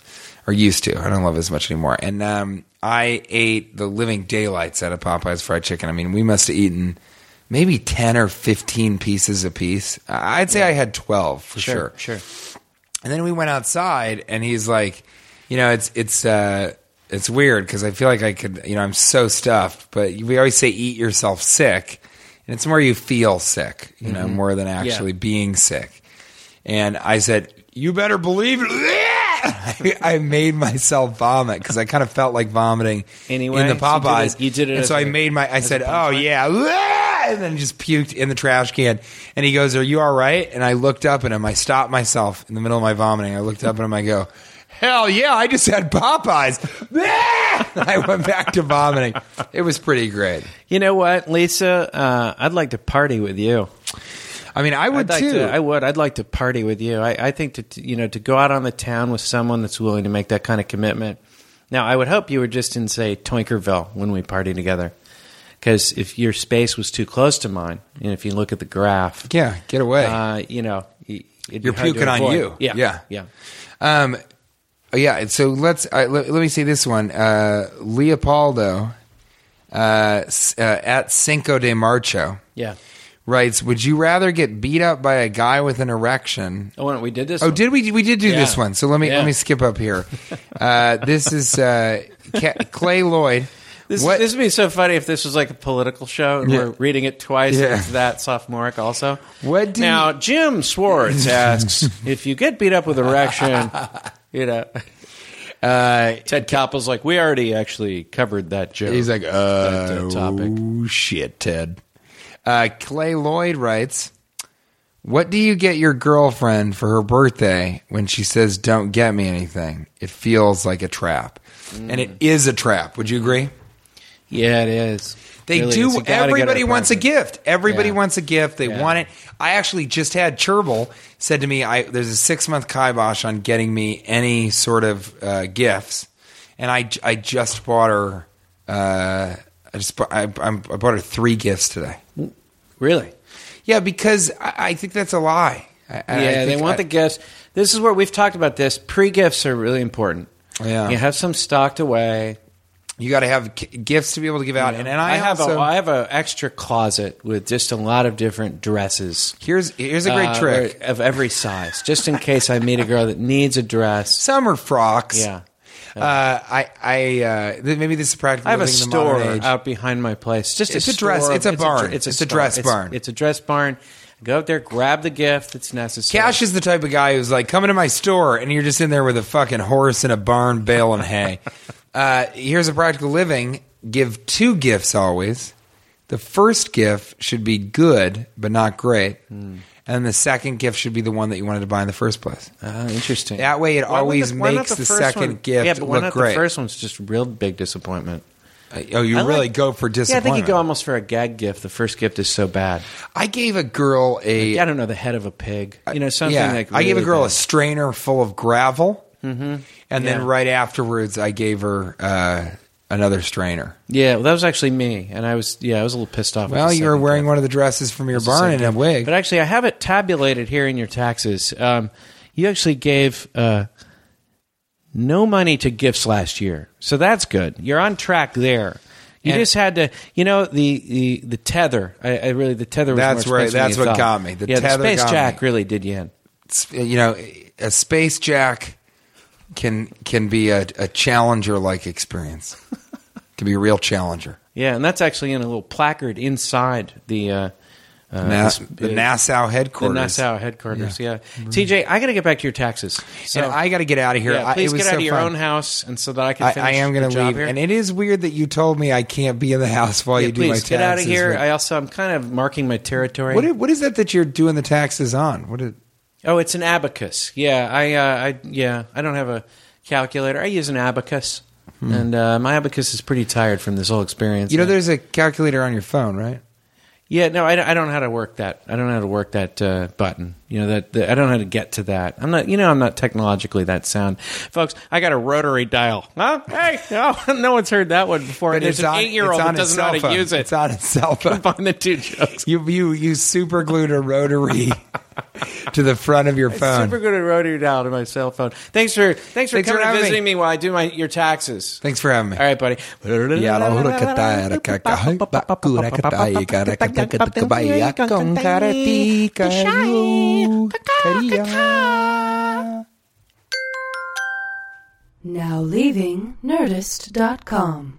or used to. I don't love it as much anymore. And um, I ate the living daylights out of Popeyes fried chicken. I mean, we must have eaten maybe ten or fifteen pieces a piece. I'd say I had twelve for sure. sure. And then we went outside, and he's like, you know, it's it's uh, it's weird because I feel like I could, you know, I'm so stuffed. But we always say eat yourself sick, and it's more you feel sick, you know, more than actually being sick. And I said, you better believe it. I, I made myself vomit because I kind of felt like vomiting Anyway, in the so you did Popeyes. it- you did it and so I made my. I said, "Oh yeah," and then just puked in the trash can. And he goes, "Are you all right?" And I looked up at him. I stopped myself in the middle of my vomiting. I looked up at him. I go, "Hell yeah! I just had Popeyes." I went back to vomiting. It was pretty great. You know what, Lisa? Uh, I'd like to party with you. I mean, I would like too. To, I would. I'd like to party with you. I, I think to you know to go out on the town with someone that's willing to make that kind of commitment. Now, I would hope you were just in say Twinkerville when we party together, because if your space was too close to mine, and if you look at the graph, yeah, get away. uh, you know, it'd You're puking on you. Yeah, Yeah. yeah. Um, yeah. So let's uh, let, let me see this one. Uh, Leopoldo uh, uh, at Cinco de Marcho yeah. writes: Would you rather get beat up by a guy with an erection? Oh, we did this. Oh, one? did we? We did do Yeah. this one. So let me Yeah. let me skip up here. Uh, this is uh, Clay Lloyd. This, What- this would be so funny if this was like a political show and Yeah. we're reading it twice. Yeah. And it's that sophomoric also. What do now, you- Jim Swartz asks if you get beat up with erection, you know. Uh, Ted Koppel's like, we already actually covered that joke. He's like, that, uh, uh, topic. oh, shit, Ted. Uh, Clay Lloyd writes, What do you get your girlfriend for her birthday when she says, Don't get me anything? It feels like a trap. And Mm. it is a trap. Would you agree? Yeah, it is. They Really, do. it's- you gotta get Everybody wants a gift. Everybody Yeah. wants a gift. They Yeah. want it. I actually just had Cherbil said to me, I, "There's a six month kibosh on getting me any sort of uh, gifts," and I, I just bought her. Uh, I just bought, I, I'm- bought her three gifts today. Really? Yeah, because I, I think that's a lie. I, I yeah, they want I- the gifts. This is where we've talked about this. Pre gifts are really important. Yeah. You have some stocked away. You got to have gifts to be able to give out, and, and I, have also, a I have an extra closet with just a lot of different dresses. here's here's a great uh, trick. of every size, just in case I meet a girl that needs a dress. Summer frocks. Yeah, Uh, I, I, uh, maybe this is practical. I have a living in the modern store out behind my place. Just It's a dress- store. it's a barn. dr- It's a store. dress It's- barn. It's a dress barn. Go out there, grab the gift that's necessary. Cash is the type of guy who's like, come into my store, and you're just in there with a fucking horse and a barn, bale, and hay. Uh, here's a practical living. Give two gifts always. The first gift should be good, but not great. Hmm. And the second gift should be the one that you wanted to buy in the first place. Ah, interesting. That way it Why always why not makes the first second one- gift Yeah, but why look not great. the first one's just real big disappointment? Uh, Oh, you I really like- go for disappointment. Yeah, I think you go almost for a gag gift. The first gift is so bad. I gave a girl a I don't know the head of a pig. You know something yeah, like I gave a really girl a strainer full of gravel, mm-hmm. and then right afterwards, I gave her uh, another strainer. Yeah, well, that was actually me, and I was yeah, I was a little pissed off. Well, you were wearing one of the dresses from your barn in a wig. But actually, I have it tabulated here in your taxes. Um, you actually gave uh, no money to gifts last year, so that's good. You're on track there. You And- just had to, you know, the the, the tether. I, I really the tether. Was That's right. than That's what thought. got me. The yeah, tether the space jack me. really did you in. It's- you know, a space jack can can be a, a challenger like experience. can be a real challenger. Yeah, and that's actually in a little placard inside the uh, uh, the NASA the headquarters. NASA headquarters. Yeah, TJ, I got to get back to your taxes. So and I got to get out of here. yeah, I- please was get out so of your fun. own house, and so that I can. I, Finish I am going to leave, here. and it is weird that you told me I can't be in the house while Yeah, you do my please taxes. get out of here. but- I also I'm kind of marking my territory. What is, what is that that you're doing the taxes on? What is, oh, it's an abacus. Yeah, I uh, I yeah I don't have a calculator. I use an abacus, and uh, my abacus is pretty tired from this whole experience. Hmm. you know, there's a calculator on your phone, right? Yeah, no, I, don't- I don't know how to work that. I don't know how to work that uh, button. You know that the, I don't know how to get to that. I'm not. You know, I'm not technologically that sound, folks. I got a rotary dial. Huh? Hey, no, no one's heard that one before. But There's it's an eight year old that doesn't know how to phone. use it. It's on his cell phone. Combine the two jokes. You you you super glued a rotary to the front of your phone. Super good at rotary dial to my cell phone. Thanks for thanks for Thanks for coming and having me. visiting me. while I do my your taxes. Thanks for having me. All right, buddy. Ya lo juro que ta era caca, ay, bakura que ta y cara que ta que ta que vaya con caretica, yo quería. Now leaving Nerdist.com.